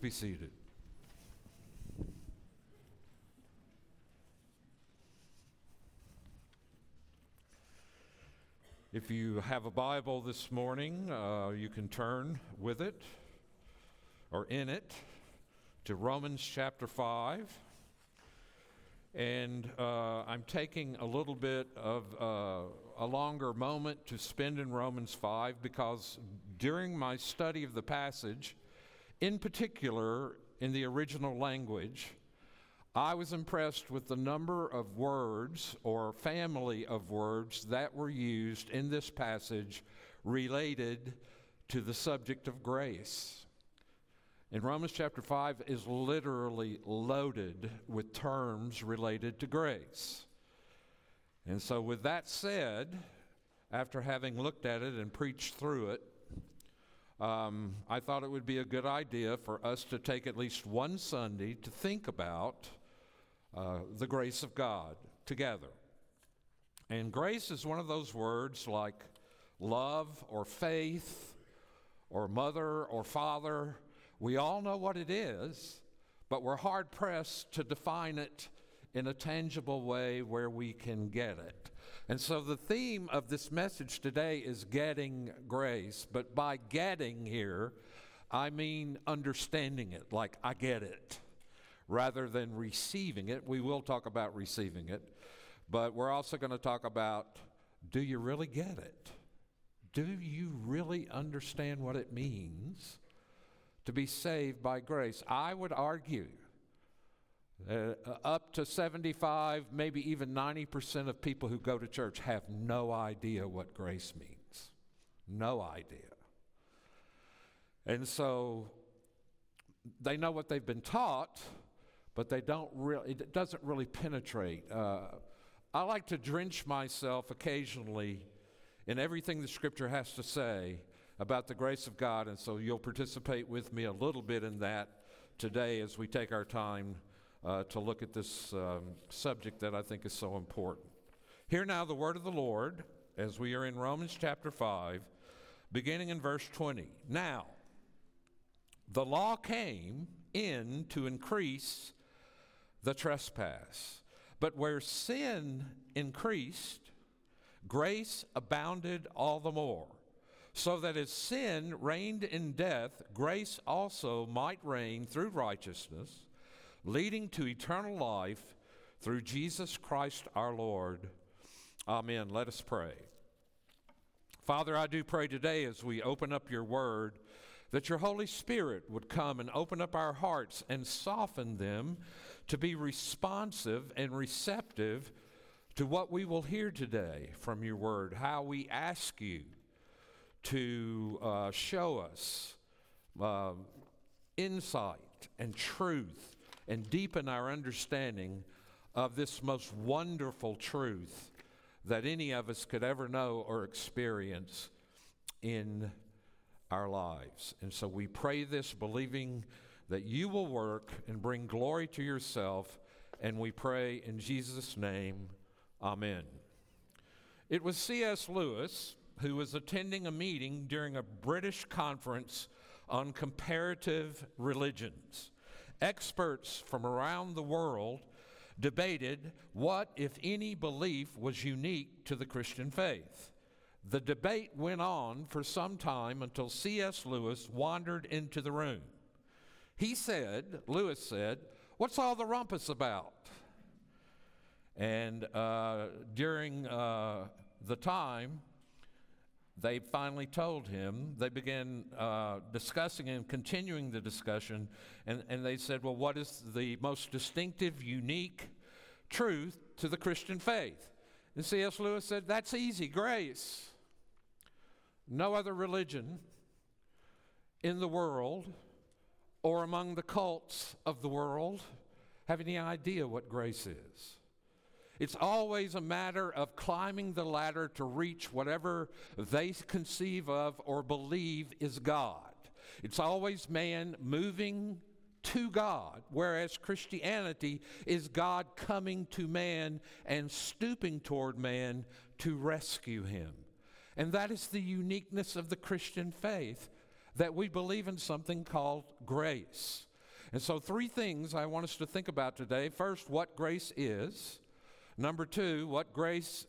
Be seated. If you have a Bible this morning, uh, you can turn with it or in it to Romans chapter 5. And uh, I'm taking a little bit of uh, a longer moment to spend in Romans 5 because during my study of the passage, in particular, in the original language, I was impressed with the number of words or family of words that were used in this passage related to the subject of grace. In Romans chapter 5 is literally loaded with terms related to grace. And so, with that said, after having looked at it and preached through it, um, I thought it would be a good idea for us to take at least one Sunday to think about uh, the grace of God together. And grace is one of those words like love or faith or mother or father. We all know what it is, but we're hard pressed to define it in a tangible way where we can get it. And so the theme of this message today is getting grace. But by getting here, I mean understanding it, like I get it, rather than receiving it. We will talk about receiving it, but we're also going to talk about do you really get it? Do you really understand what it means to be saved by grace? I would argue uh, up to 75, maybe even 90% of people who go to church have no idea what grace means. No idea. And so they know what they've been taught, but they don't really, it doesn't really penetrate. Uh, I like to drench myself occasionally in everything the scripture has to say about the grace of God, and so you'll participate with me a little bit in that today as we take our time uh, to look at this um, subject that I think is so important. Hear now the word of the Lord as we are in Romans chapter 5, beginning in verse 20. Now, the law came in to increase the trespass, but where sin increased, grace abounded all the more. So that as sin reigned in death, grace also might reign through righteousness leading to eternal life through Jesus Christ our Lord. Amen. Let us pray. Father, I do pray today as we open up your word that your Holy Spirit would come and open up our hearts and soften them to be responsive and receptive to what we will hear today from your word, how we ask you to uh, show us uh, insight and truth and deepen our understanding of this most wonderful truth that any of us could ever know or experience in our lives. And so we pray this believing that you will work and bring glory to yourself. And we pray in Jesus' name, Amen. It was C.S. Lewis who was attending a meeting during a British conference on comparative religions. Experts from around the world debated what, if any, belief was unique to the Christian faith. The debate went on for some time until C.S. Lewis wandered into the room. He said, Lewis said, What's all the rumpus about? And uh, during uh, the time, they finally told him, they began uh, discussing and continuing the discussion, and, and they said, Well, what is the most distinctive, unique truth to the Christian faith? And C.S. Lewis said, That's easy grace. No other religion in the world or among the cults of the world have any idea what grace is. It's always a matter of climbing the ladder to reach whatever they conceive of or believe is God. It's always man moving to God, whereas Christianity is God coming to man and stooping toward man to rescue him. And that is the uniqueness of the Christian faith that we believe in something called grace. And so, three things I want us to think about today. First, what grace is. Number two, what grace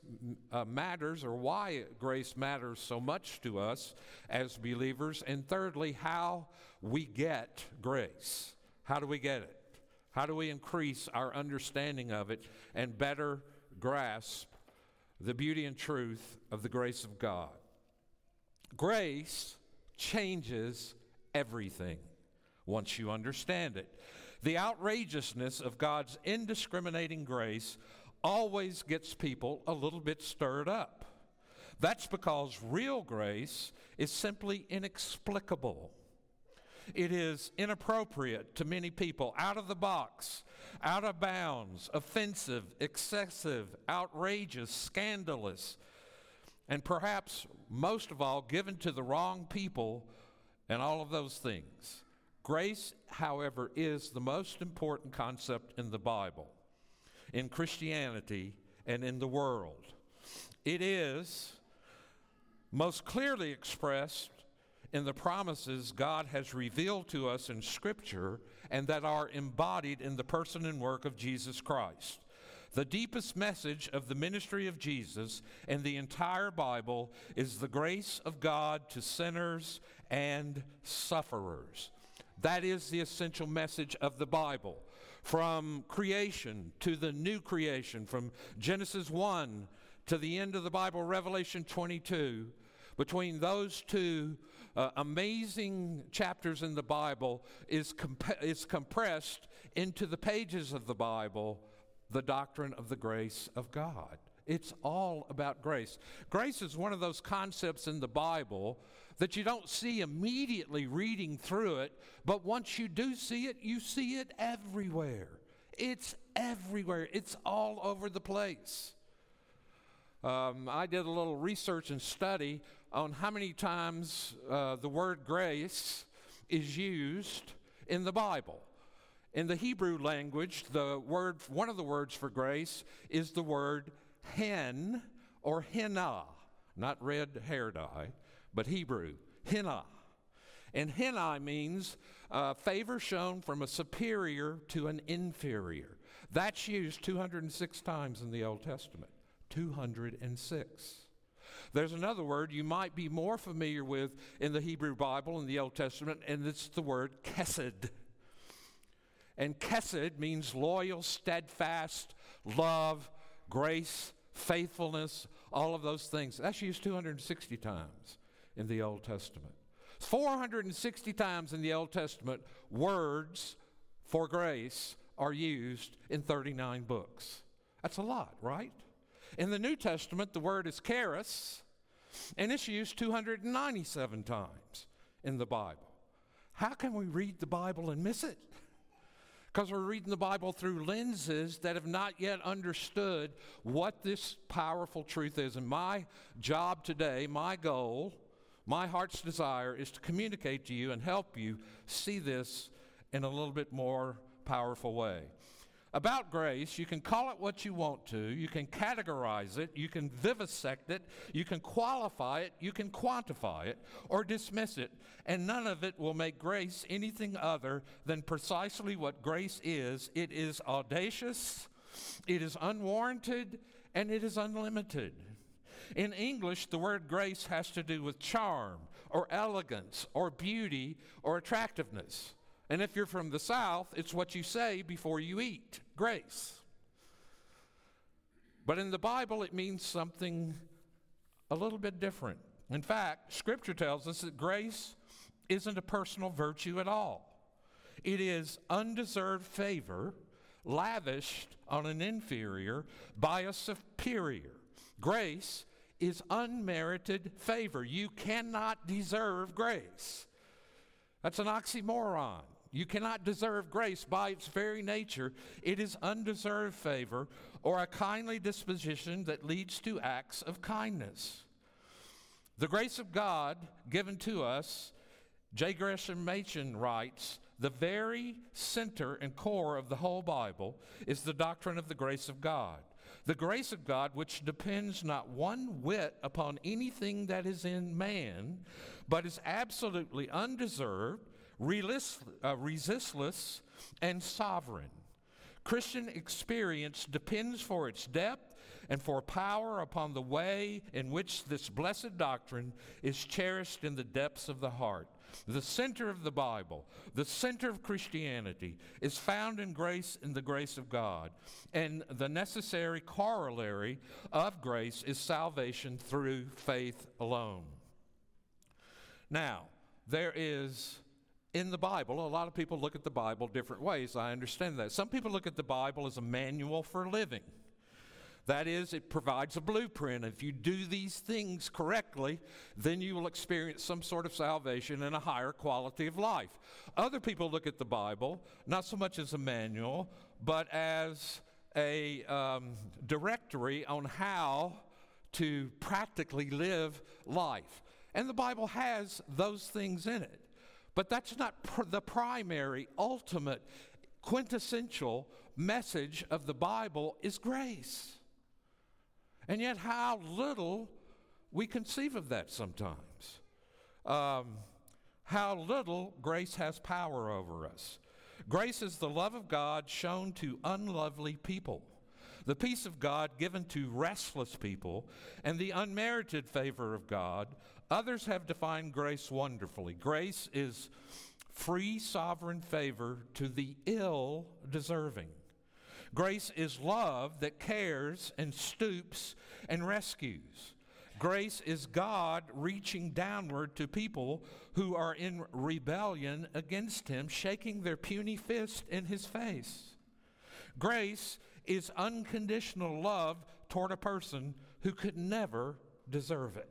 uh, matters or why grace matters so much to us as believers. And thirdly, how we get grace. How do we get it? How do we increase our understanding of it and better grasp the beauty and truth of the grace of God? Grace changes everything once you understand it. The outrageousness of God's indiscriminating grace always gets people a little bit stirred up. That's because real grace is simply inexplicable. It is inappropriate to many people, out of the box, out of bounds, offensive, excessive, outrageous, scandalous, and perhaps most of all, given to the wrong people and all of those things. Grace, however, is the most important concept in the Bible, in Christianity, and in the world. It is most clearly expressed in the promises God has revealed to us in Scripture and that are embodied in the person and work of Jesus Christ. The deepest message of the ministry of Jesus and the entire Bible is the grace of God to sinners and sufferers. That is the essential message of the Bible. From creation to the new creation, from Genesis 1 to the end of the Bible, Revelation 22, between those two uh, amazing chapters in the Bible is, comp- is compressed into the pages of the Bible the doctrine of the grace of God. It's all about grace. Grace is one of those concepts in the Bible that you don't see immediately reading through it, but once you do see it, you see it everywhere. It's everywhere, it's all over the place. Um, I did a little research and study on how many times uh, the word grace is used in the Bible. In the Hebrew language, the word, one of the words for grace is the word hen or henna, not red hair dye, but Hebrew, henna. And henna means uh, favor shown from a superior to an inferior. That's used 206 times in the Old Testament. 206. There's another word you might be more familiar with in the Hebrew Bible in the Old Testament, and it's the word kesed. And kesed means loyal, steadfast, love, grace, faithfulness, all of those things. That's used 260 times in the Old Testament. 460 times in the Old Testament, words for grace are used in 39 books. That's a lot, right? In the New Testament, the word is charis, and it's used 297 times in the Bible. How can we read the Bible and miss it? Because we're reading the Bible through lenses that have not yet understood what this powerful truth is. And my job today, my goal, my heart's desire is to communicate to you and help you see this in a little bit more powerful way about grace, you can call it what you want to, you can categorize it, you can vivisect it, you can qualify it, you can quantify it, or dismiss it, and none of it will make grace anything other than precisely what grace is it is audacious, it is unwarranted, and it is unlimited. In English, the word grace has to do with charm, or elegance, or beauty, or attractiveness. And if you're from the South, it's what you say before you eat grace. But in the Bible, it means something a little bit different. In fact, Scripture tells us that grace isn't a personal virtue at all, it is undeserved favor lavished on an inferior by a superior. Grace is unmerited favor. You cannot deserve grace. That's an oxymoron. You cannot deserve grace by its very nature. It is undeserved favor or a kindly disposition that leads to acts of kindness. The grace of God given to us, J. Gresham Machen writes, the very center and core of the whole Bible is the doctrine of the grace of God. The grace of God, which depends not one whit upon anything that is in man, but is absolutely undeserved uh, resistless, and sovereign. Christian experience depends for its depth and for power upon the way in which this blessed doctrine is cherished in the depths of the heart. The center of the Bible, the center of Christianity, is found in grace in the grace of God. And the necessary corollary of grace is salvation through faith alone. Now, there is in the Bible, a lot of people look at the Bible different ways. I understand that. Some people look at the Bible as a manual for living. That is, it provides a blueprint. If you do these things correctly, then you will experience some sort of salvation and a higher quality of life. Other people look at the Bible not so much as a manual, but as a um, directory on how to practically live life. And the Bible has those things in it. But that's not pr- the primary, ultimate, quintessential message of the Bible is grace. And yet, how little we conceive of that sometimes. Um, how little grace has power over us. Grace is the love of God shown to unlovely people, the peace of God given to restless people, and the unmerited favor of God. Others have defined grace wonderfully. Grace is free, sovereign favor to the ill deserving. Grace is love that cares and stoops and rescues. Grace is God reaching downward to people who are in rebellion against Him, shaking their puny fist in His face. Grace is unconditional love toward a person who could never deserve it.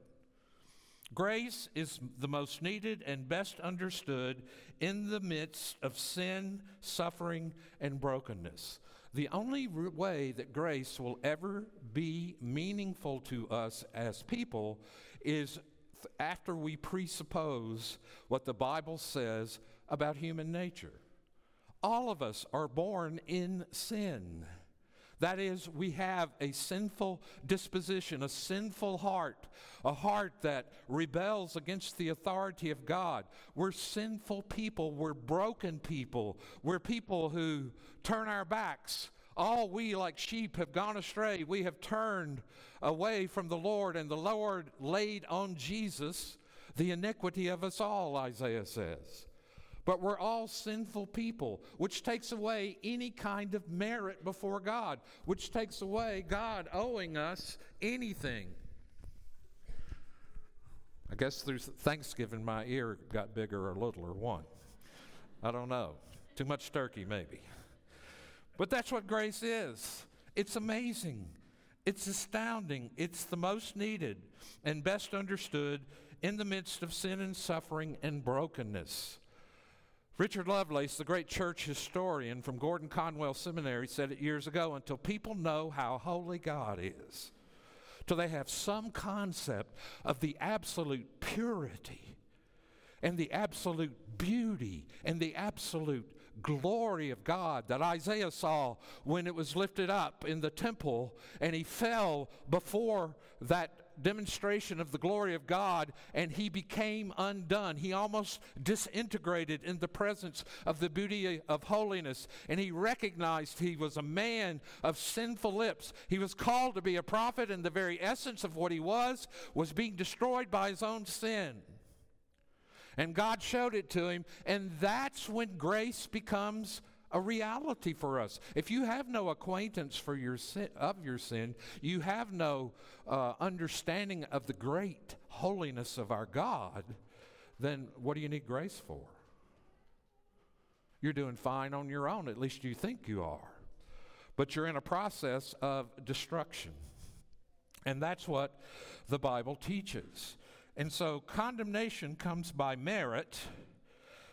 Grace is the most needed and best understood in the midst of sin, suffering, and brokenness. The only way that grace will ever be meaningful to us as people is after we presuppose what the Bible says about human nature. All of us are born in sin. That is, we have a sinful disposition, a sinful heart, a heart that rebels against the authority of God. We're sinful people, we're broken people, we're people who turn our backs. All we, like sheep, have gone astray. We have turned away from the Lord, and the Lord laid on Jesus the iniquity of us all, Isaiah says. But we're all sinful people, which takes away any kind of merit before God, which takes away God owing us anything. I guess through Thanksgiving, my ear got bigger or little or one. I don't know. Too much turkey, maybe. But that's what grace is. It's amazing. It's astounding. It's the most needed and best understood in the midst of sin and suffering and brokenness. Richard Lovelace, the great church historian from Gordon Conwell Seminary, said it years ago until people know how holy God is, till they have some concept of the absolute purity and the absolute beauty and the absolute glory of God that Isaiah saw when it was lifted up in the temple and he fell before that demonstration of the glory of God and he became undone. He almost disintegrated in the presence of the beauty of holiness and he recognized he was a man of sinful lips. He was called to be a prophet and the very essence of what he was was being destroyed by his own sin. And God showed it to him and that's when grace becomes a reality for us. If you have no acquaintance for your sin, of your sin, you have no uh, understanding of the great holiness of our God, then what do you need grace for? You're doing fine on your own, at least you think you are. But you're in a process of destruction. And that's what the Bible teaches. And so condemnation comes by merit,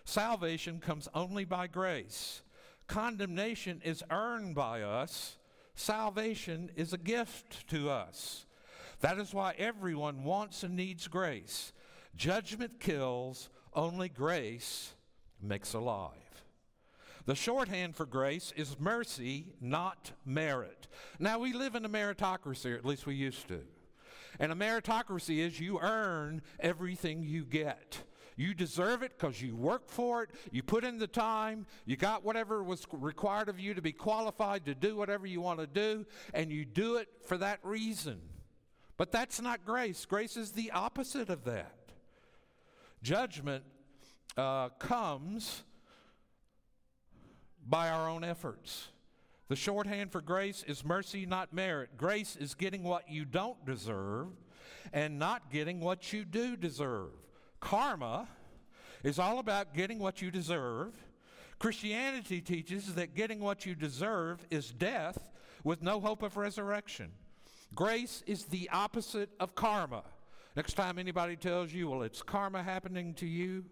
salvation comes only by grace. Condemnation is earned by us, salvation is a gift to us. That is why everyone wants and needs grace. Judgment kills, only grace makes alive. The shorthand for grace is mercy, not merit. Now, we live in a meritocracy, or at least we used to. And a meritocracy is you earn everything you get. You deserve it because you worked for it, you put in the time, you got whatever was required of you to be qualified to do whatever you want to do, and you do it for that reason. But that's not grace. Grace is the opposite of that. Judgment uh, comes by our own efforts. The shorthand for grace is mercy, not merit. Grace is getting what you don't deserve and not getting what you do deserve. Karma is all about getting what you deserve. Christianity teaches that getting what you deserve is death with no hope of resurrection. Grace is the opposite of karma. Next time anybody tells you, well, it's karma happening to you,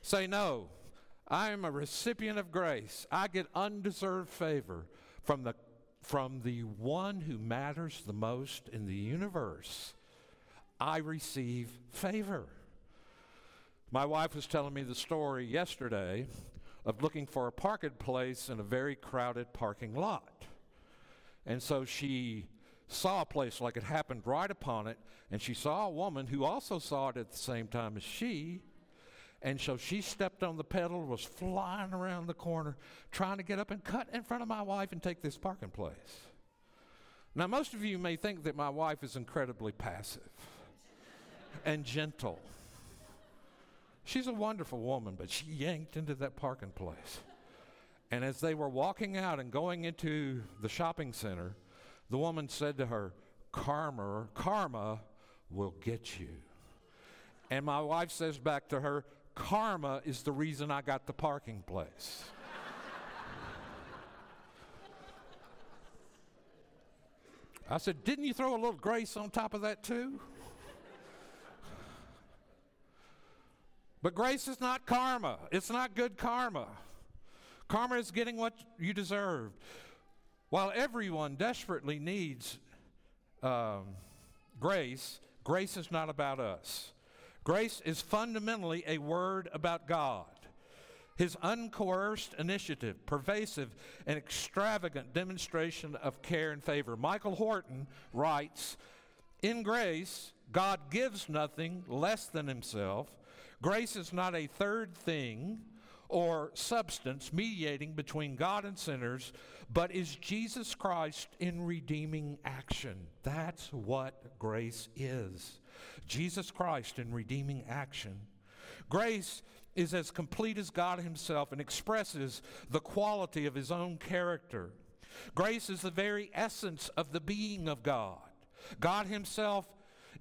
say, no, I am a recipient of grace. I get undeserved favor from the, from the one who matters the most in the universe. I receive favor. My wife was telling me the story yesterday of looking for a parking place in a very crowded parking lot. And so she saw a place like it happened right upon it, and she saw a woman who also saw it at the same time as she. And so she stepped on the pedal, was flying around the corner, trying to get up and cut in front of my wife and take this parking place. Now, most of you may think that my wife is incredibly passive and gentle. She's a wonderful woman, but she yanked into that parking place. And as they were walking out and going into the shopping center, the woman said to her, Karma, karma will get you. And my wife says back to her, Karma is the reason I got the parking place. I said, Didn't you throw a little grace on top of that too? But grace is not karma. It's not good karma. Karma is getting what you deserve. While everyone desperately needs um, grace, grace is not about us. Grace is fundamentally a word about God. His uncoerced initiative, pervasive and extravagant demonstration of care and favor. Michael Horton writes In grace, God gives nothing less than himself Grace is not a third thing or substance mediating between God and sinners, but is Jesus Christ in redeeming action. That's what grace is. Jesus Christ in redeeming action. Grace is as complete as God Himself and expresses the quality of His own character. Grace is the very essence of the being of God. God Himself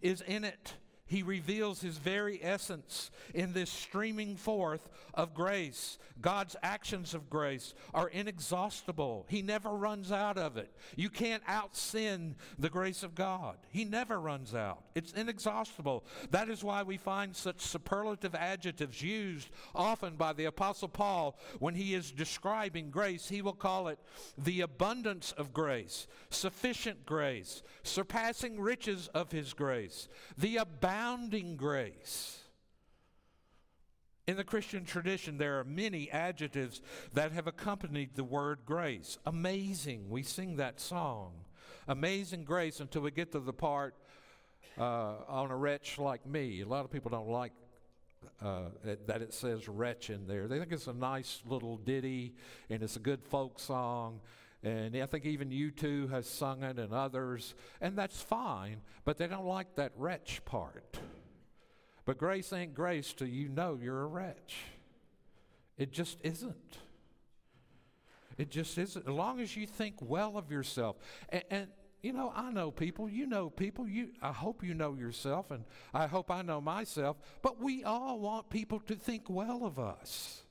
is in it. He reveals his very essence in this streaming forth of grace. God's actions of grace are inexhaustible. He never runs out of it. You can't out sin the grace of God. He never runs out. It's inexhaustible. That is why we find such superlative adjectives used often by the Apostle Paul when he is describing grace. He will call it the abundance of grace, sufficient grace, surpassing riches of his grace, the abounding abounding grace. In the Christian tradition, there are many adjectives that have accompanied the word grace. Amazing, we sing that song. Amazing grace until we get to the part uh, on a wretch like me. A lot of people don't like uh, that it says wretch in there. They think it's a nice little ditty and it's a good folk song. And I think even U2 has sung it and others, and that's fine, but they don't like that wretch part. But grace ain't grace till you know you're a wretch. It just isn't. It just isn't. As long as you think well of yourself. And, and, you know, I know people, you know people, you I hope you know yourself, and I hope I know myself, but we all want people to think well of us.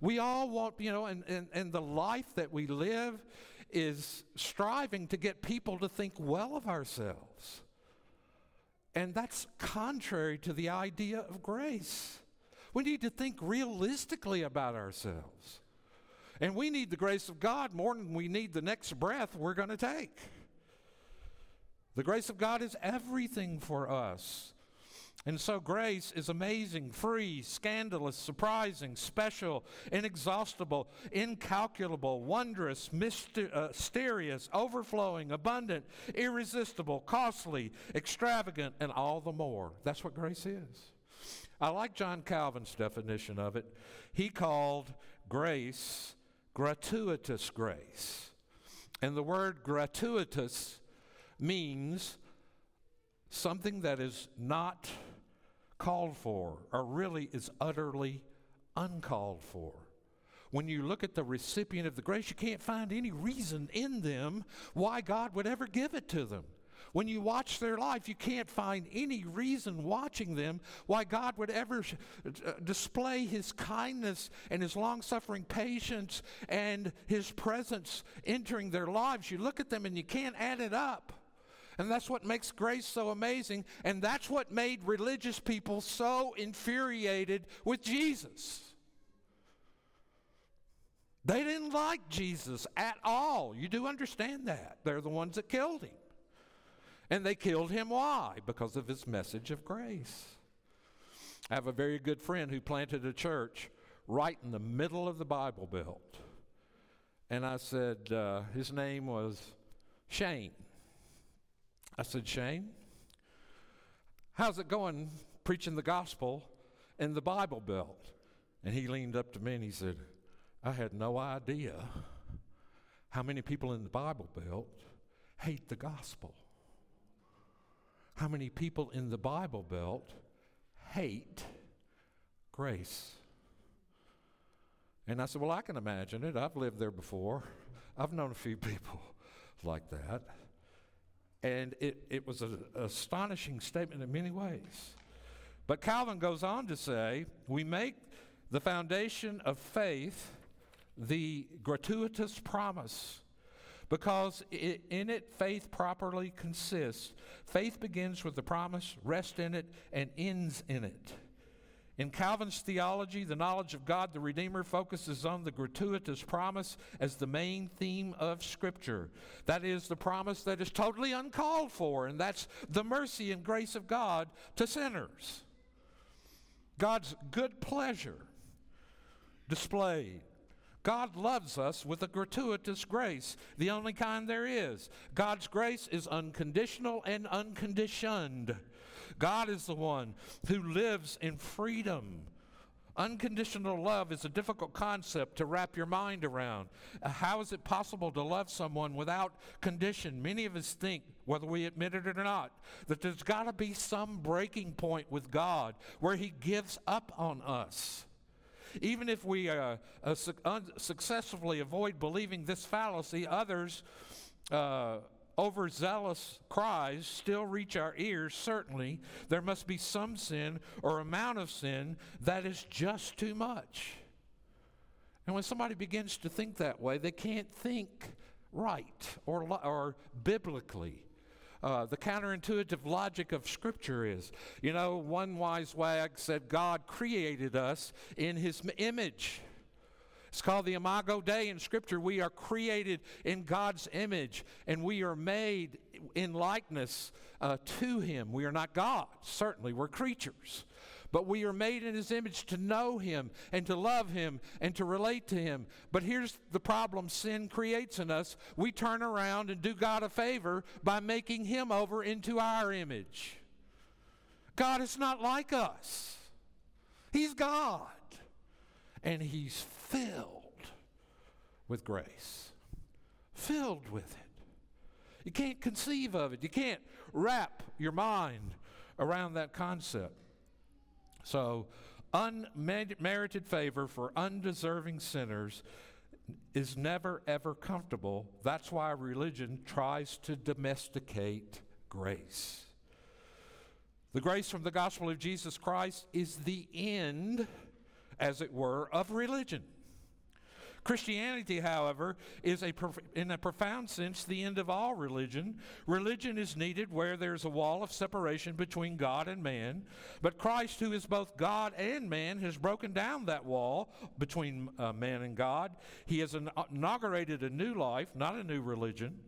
We all want, you know, and, and, and the life that we live is striving to get people to think well of ourselves. And that's contrary to the idea of grace. We need to think realistically about ourselves. And we need the grace of God more than we need the next breath we're going to take. The grace of God is everything for us. And so grace is amazing, free, scandalous, surprising, special, inexhaustible, incalculable, wondrous, uh, mysterious, overflowing, abundant, irresistible, costly, extravagant, and all the more. That's what grace is. I like John Calvin's definition of it. He called grace gratuitous grace. And the word gratuitous means something that is not called for or really is utterly uncalled for. When you look at the recipient of the grace, you can't find any reason in them why God would ever give it to them. When you watch their life, you can't find any reason watching them why God would ever sh- uh, display his kindness and his long suffering patience and his presence entering their lives. You look at them and you can't add it up. And that's what makes grace so amazing. And that's what made religious people so infuriated with Jesus. They didn't like Jesus at all. You do understand that. They're the ones that killed him. And they killed him. Why? Because of his message of grace. I have a very good friend who planted a church right in the middle of the Bible Belt. And I said, uh, his name was Shane. I said, Shane, how's it going preaching the gospel in the Bible Belt? And he leaned up to me and he said, I had no idea how many people in the Bible Belt hate the gospel how many people in the Bible Belt hate grace. And I said, Well, I can imagine it. I've lived there before. I've known a few people like that. And it, it was an astonishing statement in many ways. But Calvin goes on to say, We make the foundation of faith the gratuitous promise because it, in it faith properly consists. Faith begins with the promise, rests in it, and ends in it. In Calvin's theology, the knowledge of God the Redeemer focuses on the gratuitous promise as the main theme of Scripture. That is the promise that is totally uncalled for, and that's the mercy and grace of God to sinners. God's good pleasure displayed God loves us with a gratuitous grace, the only kind there is. God's grace is unconditional and unconditioned. God is the one who lives in freedom. Unconditional love is a difficult concept to wrap your mind around. Uh, how is it possible to love someone without condition? Many of us think, whether we admit it or not, that there's got to be some breaking point with God where He gives up on us. Even if we uh, uh, su- successfully avoid believing this fallacy, others. Uh, overzealous cries still reach our ears, certainly, there must be some sin or amount of sin that is just too much. And when somebody begins to think that way, they can't think right or, or biblically uh, the counterintuitive logic of Scripture is. You know, one wise wag said God created us in His image. It's called the Imago Dei in Scripture. We are created in God's image and we are made in likeness uh, to Him. We are not God, certainly, we're creatures. But we are made in his image to know him and to love him and to relate to him. But here's the problem sin creates in us. We turn around and do God a favor by making him over into our image. God is not like us, he's God. And he's filled with grace, filled with it. You can't conceive of it. You can't wrap your mind around that concept. So, unmerited favor for undeserving sinners is never ever comfortable. That's why religion tries to domesticate grace. The grace from the gospel of Jesus Christ is the end, as it were, of religion. Christianity, however, is a prof- in a profound sense the end of all religion. Religion is needed where there's a wall of separation between God and man, but Christ, who is both God and man, has broken down that wall between uh, man and God. He has inaugurated a new life, not a new religion.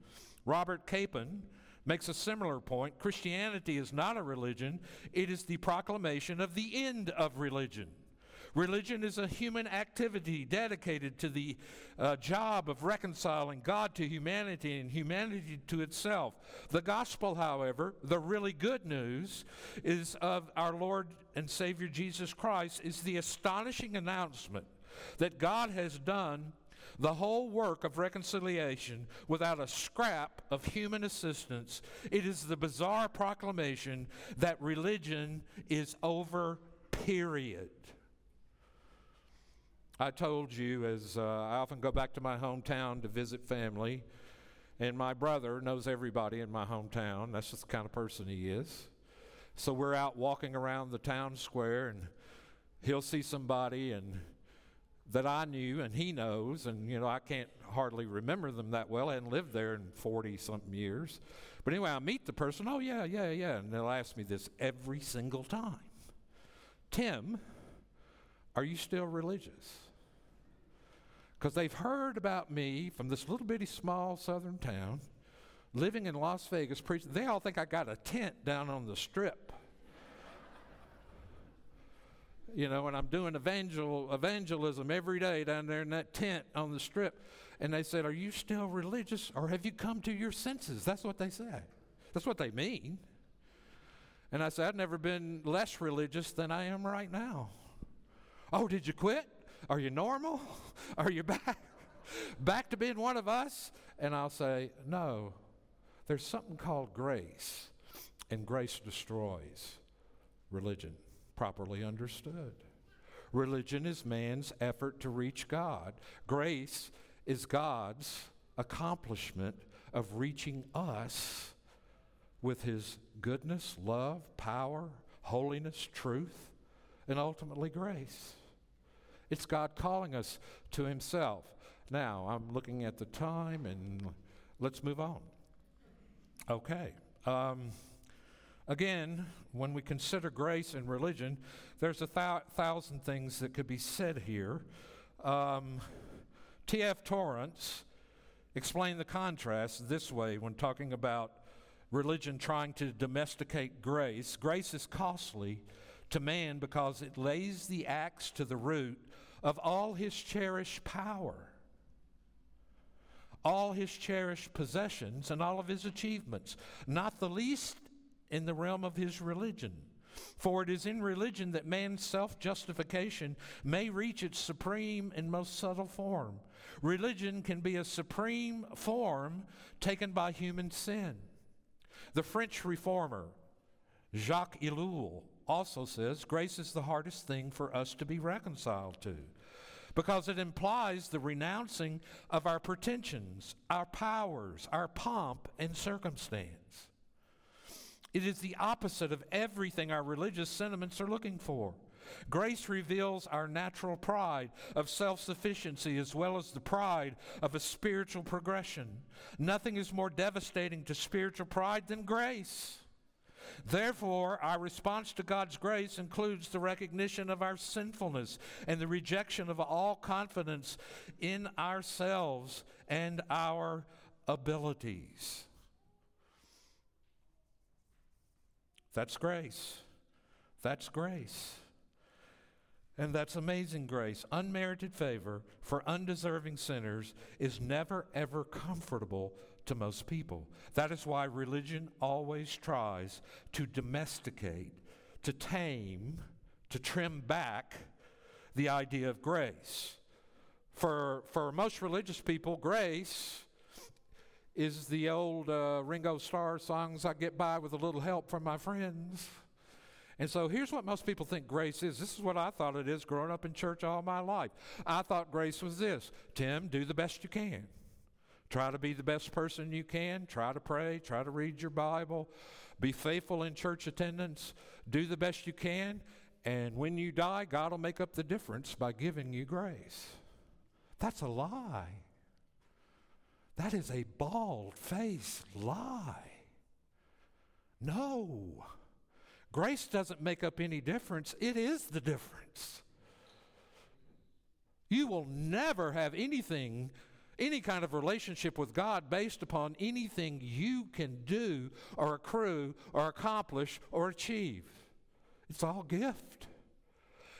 Robert Capon makes a similar point. Christianity is not a religion, it is the proclamation of the end of religion. Religion is a human activity dedicated to the uh, job of reconciling God to humanity and humanity to itself. The gospel, however, the really good news is of our Lord and Savior Jesus Christ, is the astonishing announcement that God has done the whole work of reconciliation without a scrap of human assistance. It is the bizarre proclamation that religion is over, period. I told you, as uh, I often go back to my hometown to visit family, and my brother knows everybody in my hometown. That's just the kind of person he is. So we're out walking around the town square, and he'll see somebody and that I knew and he knows, and you know I can't hardly remember them that well. I hadn't lived there in forty something years, but anyway, I meet the person. Oh yeah, yeah, yeah, and they'll ask me this every single time. Tim, are you still religious? Because they've heard about me from this little bitty small southern town, living in Las Vegas, preaching. They all think I got a tent down on the strip. you know, and I'm doing evangel, evangelism every day down there in that tent on the strip. And they said, Are you still religious or have you come to your senses? That's what they say. That's what they mean. And I said, I've never been less religious than I am right now. Oh, did you quit? Are you normal? Are you back? back to being one of us? And I'll say, No. There's something called grace, and grace destroys religion, properly understood. Religion is man's effort to reach God. Grace is God's accomplishment of reaching us with his goodness, love, power, holiness, truth, and ultimately grace. It's God calling us to Himself. Now, I'm looking at the time and let's move on. Okay. Um, again, when we consider grace and religion, there's a th- thousand things that could be said here. Um, T.F. Torrance explained the contrast this way when talking about religion trying to domesticate grace. Grace is costly to man because it lays the axe to the root of all his cherished power, all his cherished possessions, and all of his achievements, not the least in the realm of his religion. For it is in religion that man's self justification may reach its supreme and most subtle form. Religion can be a supreme form taken by human sin. The French reformer, Jacques Ellul, also says grace is the hardest thing for us to be reconciled to because it implies the renouncing of our pretensions, our powers, our pomp, and circumstance. It is the opposite of everything our religious sentiments are looking for. Grace reveals our natural pride of self sufficiency as well as the pride of a spiritual progression. Nothing is more devastating to spiritual pride than grace. Therefore, our response to God's grace includes the recognition of our sinfulness and the rejection of all confidence in ourselves and our abilities. That's grace. That's grace. And that's amazing grace. Unmerited favor for undeserving sinners is never, ever comfortable to most people. That is why religion always tries to domesticate, to tame, to trim back the idea of grace. For, for most religious people, grace is the old uh, Ringo Starr songs I get by with a little help from my friends. And so here's what most people think grace is. This is what I thought it is growing up in church all my life. I thought grace was this Tim, do the best you can. Try to be the best person you can. Try to pray. Try to read your Bible. Be faithful in church attendance. Do the best you can. And when you die, God will make up the difference by giving you grace. That's a lie. That is a bald faced lie. No. Grace doesn't make up any difference, it is the difference. You will never have anything any kind of relationship with God based upon anything you can do or accrue or accomplish or achieve. It's all gift.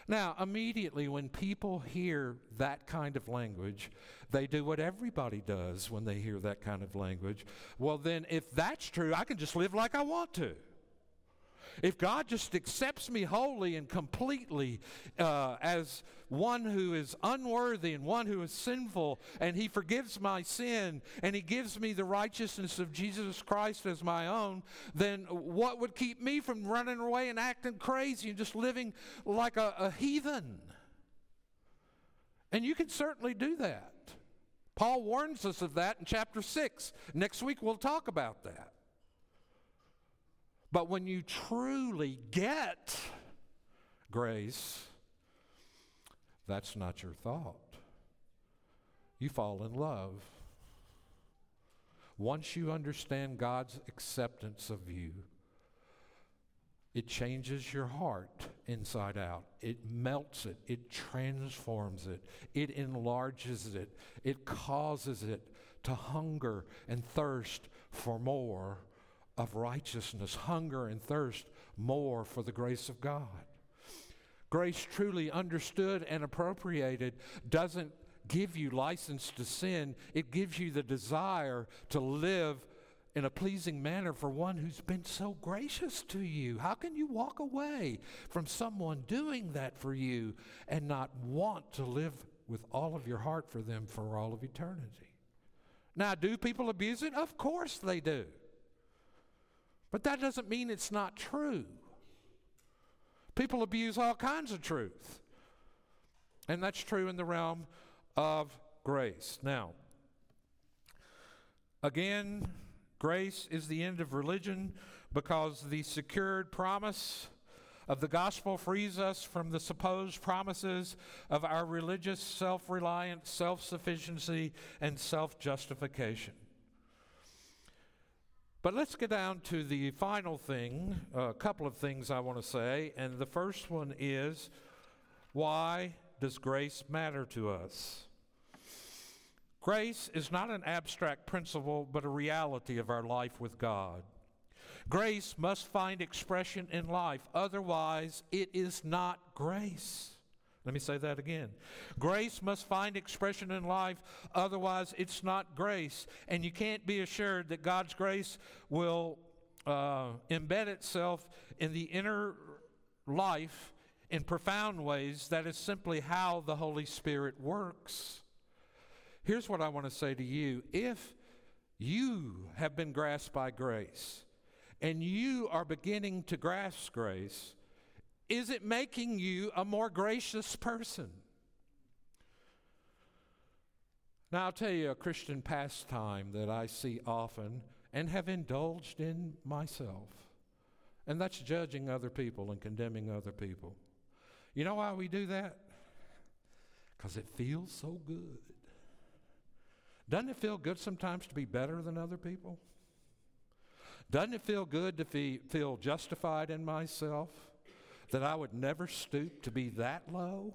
Now, immediately when people hear that kind of language, they do what everybody does when they hear that kind of language. Well, then, if that's true, I can just live like I want to. If God just accepts me wholly and completely uh, as one who is unworthy and one who is sinful, and He forgives my sin and He gives me the righteousness of Jesus Christ as my own, then what would keep me from running away and acting crazy and just living like a, a heathen? And you can certainly do that. Paul warns us of that in chapter 6. Next week we'll talk about that. But when you truly get grace, that's not your thought. You fall in love. Once you understand God's acceptance of you, it changes your heart inside out. It melts it. It transforms it. It enlarges it. It causes it to hunger and thirst for more of righteousness, hunger and thirst more for the grace of God. Grace truly understood and appropriated doesn't give you license to sin, it gives you the desire to live in a pleasing manner for one who's been so gracious to you. How can you walk away from someone doing that for you and not want to live with all of your heart for them for all of eternity? Now, do people abuse it? Of course they do. But that doesn't mean it's not true. People abuse all kinds of truth. And that's true in the realm of grace. Now, again, grace is the end of religion because the secured promise of the gospel frees us from the supposed promises of our religious self reliance, self sufficiency, and self justification. But let's get down to the final thing, a couple of things I want to say. And the first one is why does grace matter to us? Grace is not an abstract principle, but a reality of our life with God. Grace must find expression in life, otherwise, it is not grace. Let me say that again. Grace must find expression in life, otherwise, it's not grace. And you can't be assured that God's grace will uh, embed itself in the inner life in profound ways. That is simply how the Holy Spirit works. Here's what I want to say to you if you have been grasped by grace and you are beginning to grasp grace, is it making you a more gracious person? Now, I'll tell you a Christian pastime that I see often and have indulged in myself, and that's judging other people and condemning other people. You know why we do that? Because it feels so good. Doesn't it feel good sometimes to be better than other people? Doesn't it feel good to feel justified in myself? That I would never stoop to be that low.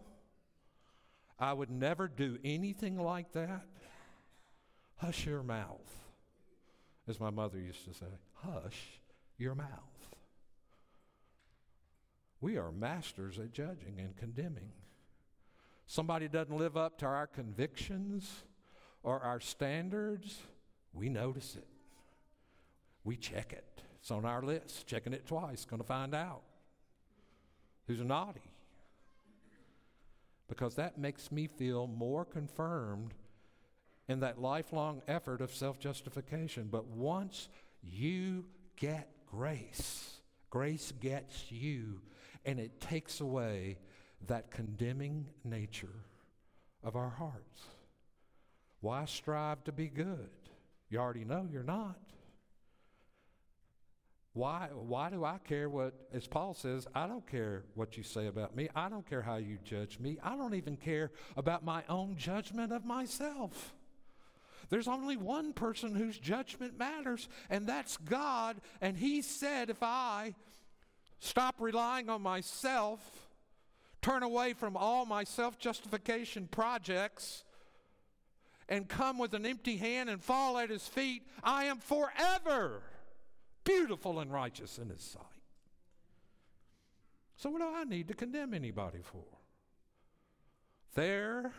I would never do anything like that. Hush your mouth, as my mother used to say. Hush your mouth. We are masters at judging and condemning. Somebody doesn't live up to our convictions or our standards, we notice it. We check it. It's on our list. Checking it twice, going to find out who's naughty. Because that makes me feel more confirmed in that lifelong effort of self justification. But once you get grace, grace gets you, and it takes away that condemning nature of our hearts. Why strive to be good? You already know you're not. Why, why do I care what, as Paul says, I don't care what you say about me. I don't care how you judge me. I don't even care about my own judgment of myself. There's only one person whose judgment matters, and that's God. And He said, if I stop relying on myself, turn away from all my self justification projects, and come with an empty hand and fall at His feet, I am forever beautiful and righteous in His sight. So, what do I need to condemn anybody for? There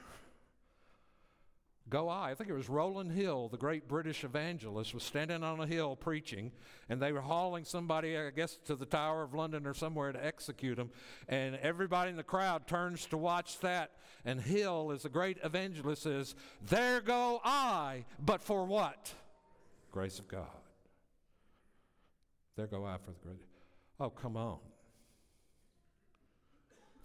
go I. I think it was Rowland Hill, the great British evangelist, was standing on a hill preaching, and they were hauling somebody, I guess, to the Tower of London or somewhere to execute him. And everybody in the crowd turns to watch that. And Hill, as a great evangelist, says, There go I, but for what? Grace of God. There go I for the grace. Oh, come on.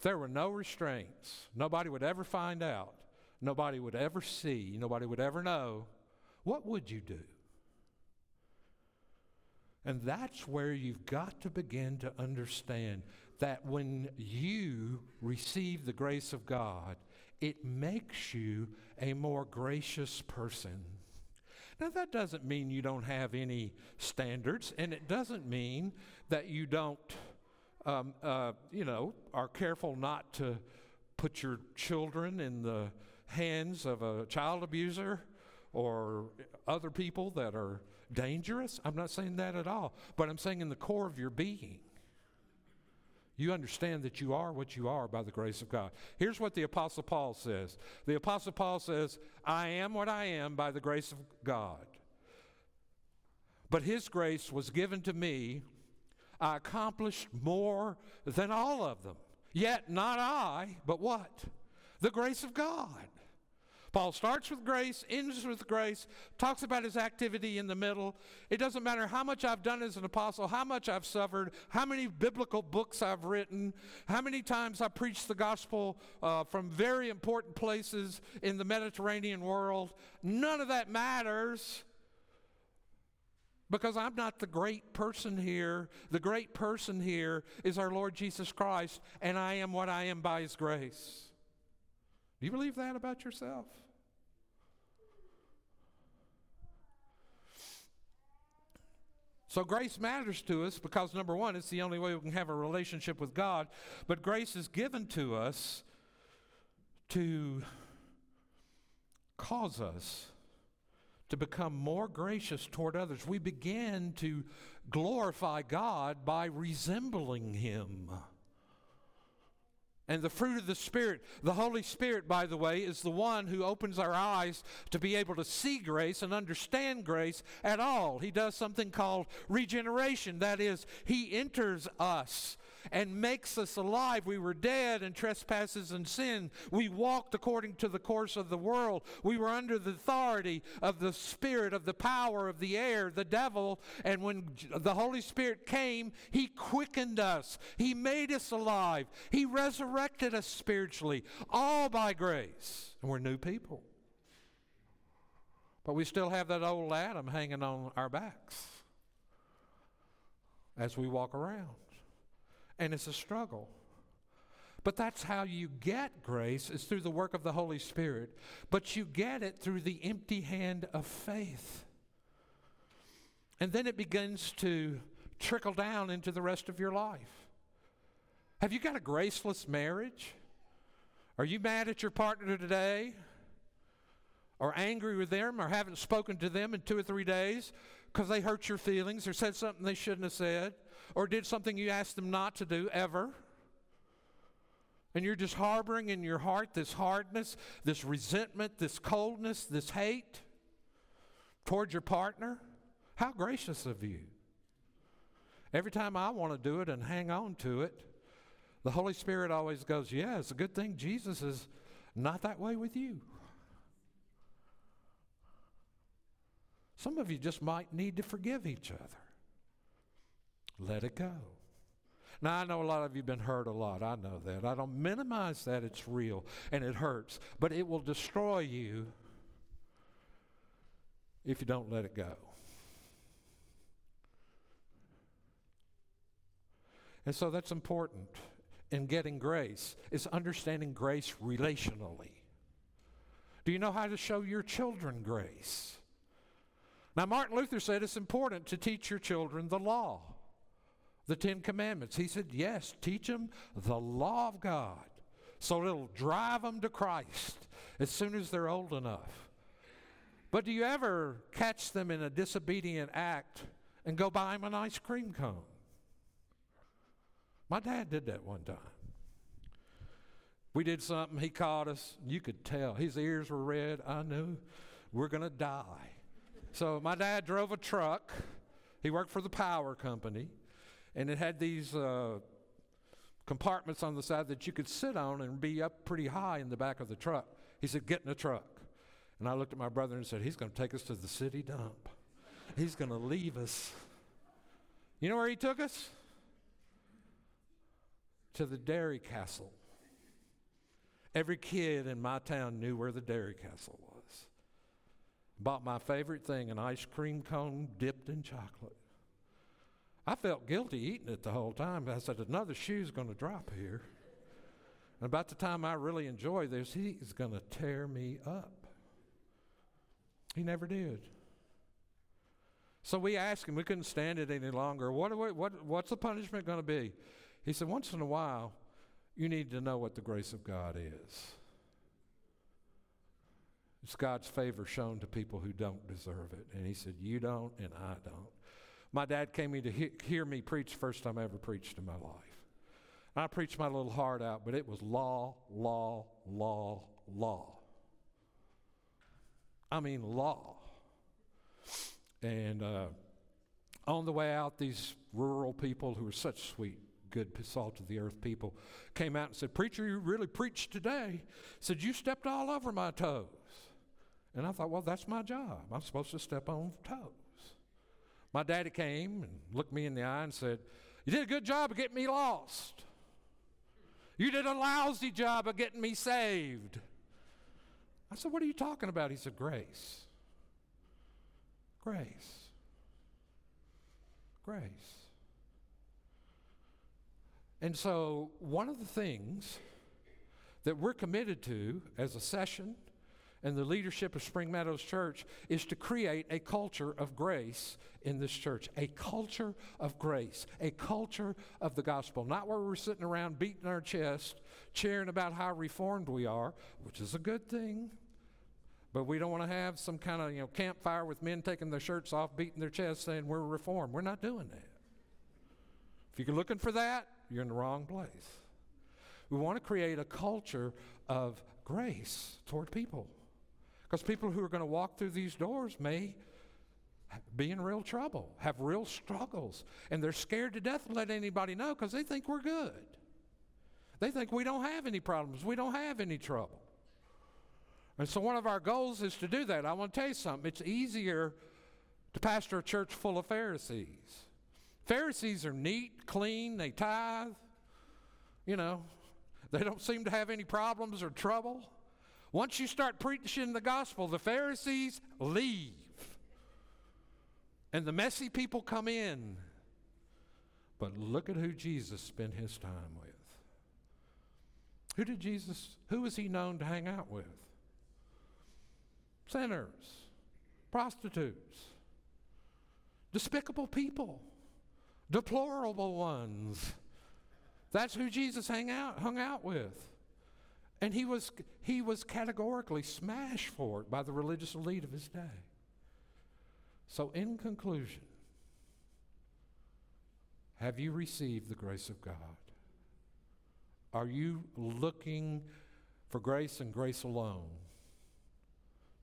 There were no restraints, nobody would ever find out nobody would ever see, nobody would ever know, what would you do? And that's where you've got to begin to understand that when you receive the grace of God, it makes you a more gracious person. Now, that doesn't mean you don't have any standards, and it doesn't mean that you don't, um, uh, you know, are careful not to put your children in the hands of a child abuser or other people that are dangerous. I'm not saying that at all. But I'm saying in the core of your being, you understand that you are what you are by the grace of God. Here's what the Apostle Paul says The Apostle Paul says, I am what I am by the grace of God. But his grace was given to me. I accomplished more than all of them. Yet not I, but what? The grace of God. Paul starts with grace, ends with grace, talks about his activity in the middle. It doesn't matter how much I've done as an apostle, how much I've suffered, how many biblical books I've written, how many times I preached the gospel uh, from very important places in the Mediterranean world. None of that matters because I'm not the great person here. The great person here is our Lord Jesus Christ, and I am what I am by His grace. Do you believe that about yourself? So, grace matters to us because, number one, it's the only way we can have a relationship with God. But grace is given to us to cause us to become more gracious toward others. We begin to glorify God by resembling Him. And the fruit of the Spirit, the Holy Spirit, by the way, is the one who opens our eyes to be able to see grace and understand grace at all. He does something called regeneration. That is, He enters us and makes us alive. We were dead in trespasses and sin. We walked according to the course of the world. We were under the authority of the Spirit, of the power of the air, the devil. And when the Holy Spirit came, He quickened us, He made us alive, He resurrected us spiritually, all by grace. And we're new people. But we still have that old Adam hanging on our backs as we walk around and it's a struggle. But that's how you get grace is through the work of the Holy Spirit. But you get it through the empty hand of faith. And then it begins to trickle down into the rest of your life. Have you got a graceless marriage? Are you mad at your partner today? Or angry with them or haven't spoken to them in two or three days because they hurt your feelings or said something they shouldn't have said? Or did something you asked them not to do ever. And you're just harboring in your heart this hardness, this resentment, this coldness, this hate towards your partner. How gracious of you. Every time I want to do it and hang on to it, the Holy Spirit always goes, Yeah, it's a good thing Jesus is not that way with you. Some of you just might need to forgive each other. Let it go. Now, I know a lot of you have been hurt a lot. I know that. I don't minimize that. It's real and it hurts. But it will destroy you if you don't let it go. And so that's important in getting grace, is understanding grace relationally. Do you know how to show your children grace? Now, Martin Luther said it's important to teach your children the law the Ten Commandments? He said, Yes, teach them the law of God so it'll drive them to Christ as soon as they're old enough. But do you ever catch them in a disobedient act and go buy them an ice cream cone? My dad did that one time. We did something, he caught us. You could tell. His ears were red. I knew we're going to die. So my dad drove a truck. He worked for the power company, and it had these uh, compartments on the side that you could sit on and be up pretty high in the back of the truck. He said, Get in the truck. And I looked at my brother and said, He's going to take us to the city dump. He's going to leave us. You know where he took us? To the Dairy Castle. Every kid in my town knew where the Dairy Castle was. Bought my favorite thing, an ice cream cone dipped in chocolate. I felt guilty eating it the whole time. I said, Another shoe's going to drop here. And about the time I really enjoy this, he's going to tear me up. He never did. So we asked him, we couldn't stand it any longer. What, we, what, what's the punishment going to be? He said, Once in a while, you need to know what the grace of God is. It's God's favor shown to people who don't deserve it. And he said, You don't, and I don't. My dad came in to he- hear me preach the first time I ever preached in my life. I preached my little heart out, but it was law, law, law, law. I mean, law. And uh, on the way out, these rural people who were such sweet, good, salt of the earth people came out and said, Preacher, you really preached today. Said, You stepped all over my toes. And I thought, Well, that's my job. I'm supposed to step on toes. My daddy came and looked me in the eye and said, You did a good job of getting me lost. You did a lousy job of getting me saved. I said, What are you talking about? He said, Grace. Grace. Grace. And so, one of the things that we're committed to as a session and the leadership of Spring Meadows Church is to create a culture of grace in this church. A culture of grace, a culture of the gospel. Not where we're sitting around beating our chest, cheering about how reformed we are, which is a good thing. But we don't want to have some kind of you know campfire with men taking their shirts off, beating their chests, saying we're reformed. We're not doing that. If you're looking for that, you're in the wrong place. We want to create a culture of grace toward people. Because people who are going to walk through these doors may be in real trouble, have real struggles, and they're scared to death to let anybody know because they think we're good. They think we don't have any problems, we don't have any trouble. And so, one of our goals is to do that. I want to tell you something. It's easier to pastor a church full of Pharisees. Pharisees are neat, clean, they tithe, you know, they don't seem to have any problems or trouble. Once you start preaching the gospel, the Pharisees leave. And the messy people come in. But look at who Jesus spent his time with. Who did Jesus, who was he known to hang out with? Sinners, prostitutes, despicable people, deplorable ones. That's who Jesus hang out, hung out with. And he was, he was categorically smashed for it by the religious elite of his day. So, in conclusion, have you received the grace of God? Are you looking for grace and grace alone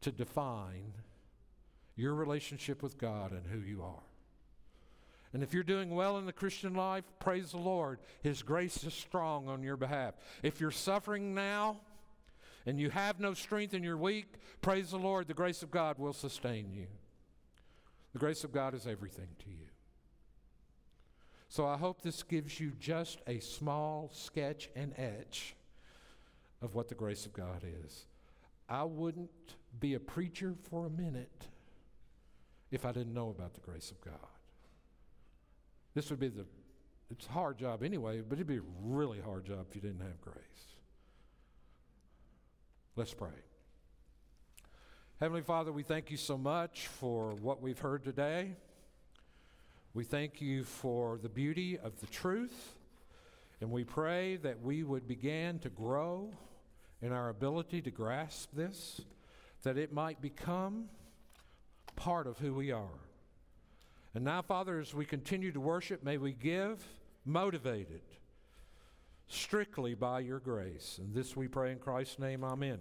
to define your relationship with God and who you are? And if you're doing well in the Christian life, praise the Lord. His grace is strong on your behalf. If you're suffering now and you have no strength and you're weak, praise the Lord. The grace of God will sustain you. The grace of God is everything to you. So I hope this gives you just a small sketch and etch of what the grace of God is. I wouldn't be a preacher for a minute if I didn't know about the grace of God. This would be the, it's a hard job anyway, but it'd be a really hard job if you didn't have grace. Let's pray. Heavenly Father, we thank you so much for what we've heard today. We thank you for the beauty of the truth, and we pray that we would begin to grow in our ability to grasp this, that it might become part of who we are. And now, Father, as we continue to worship, may we give motivated, strictly by your grace. And this we pray in Christ's name, amen.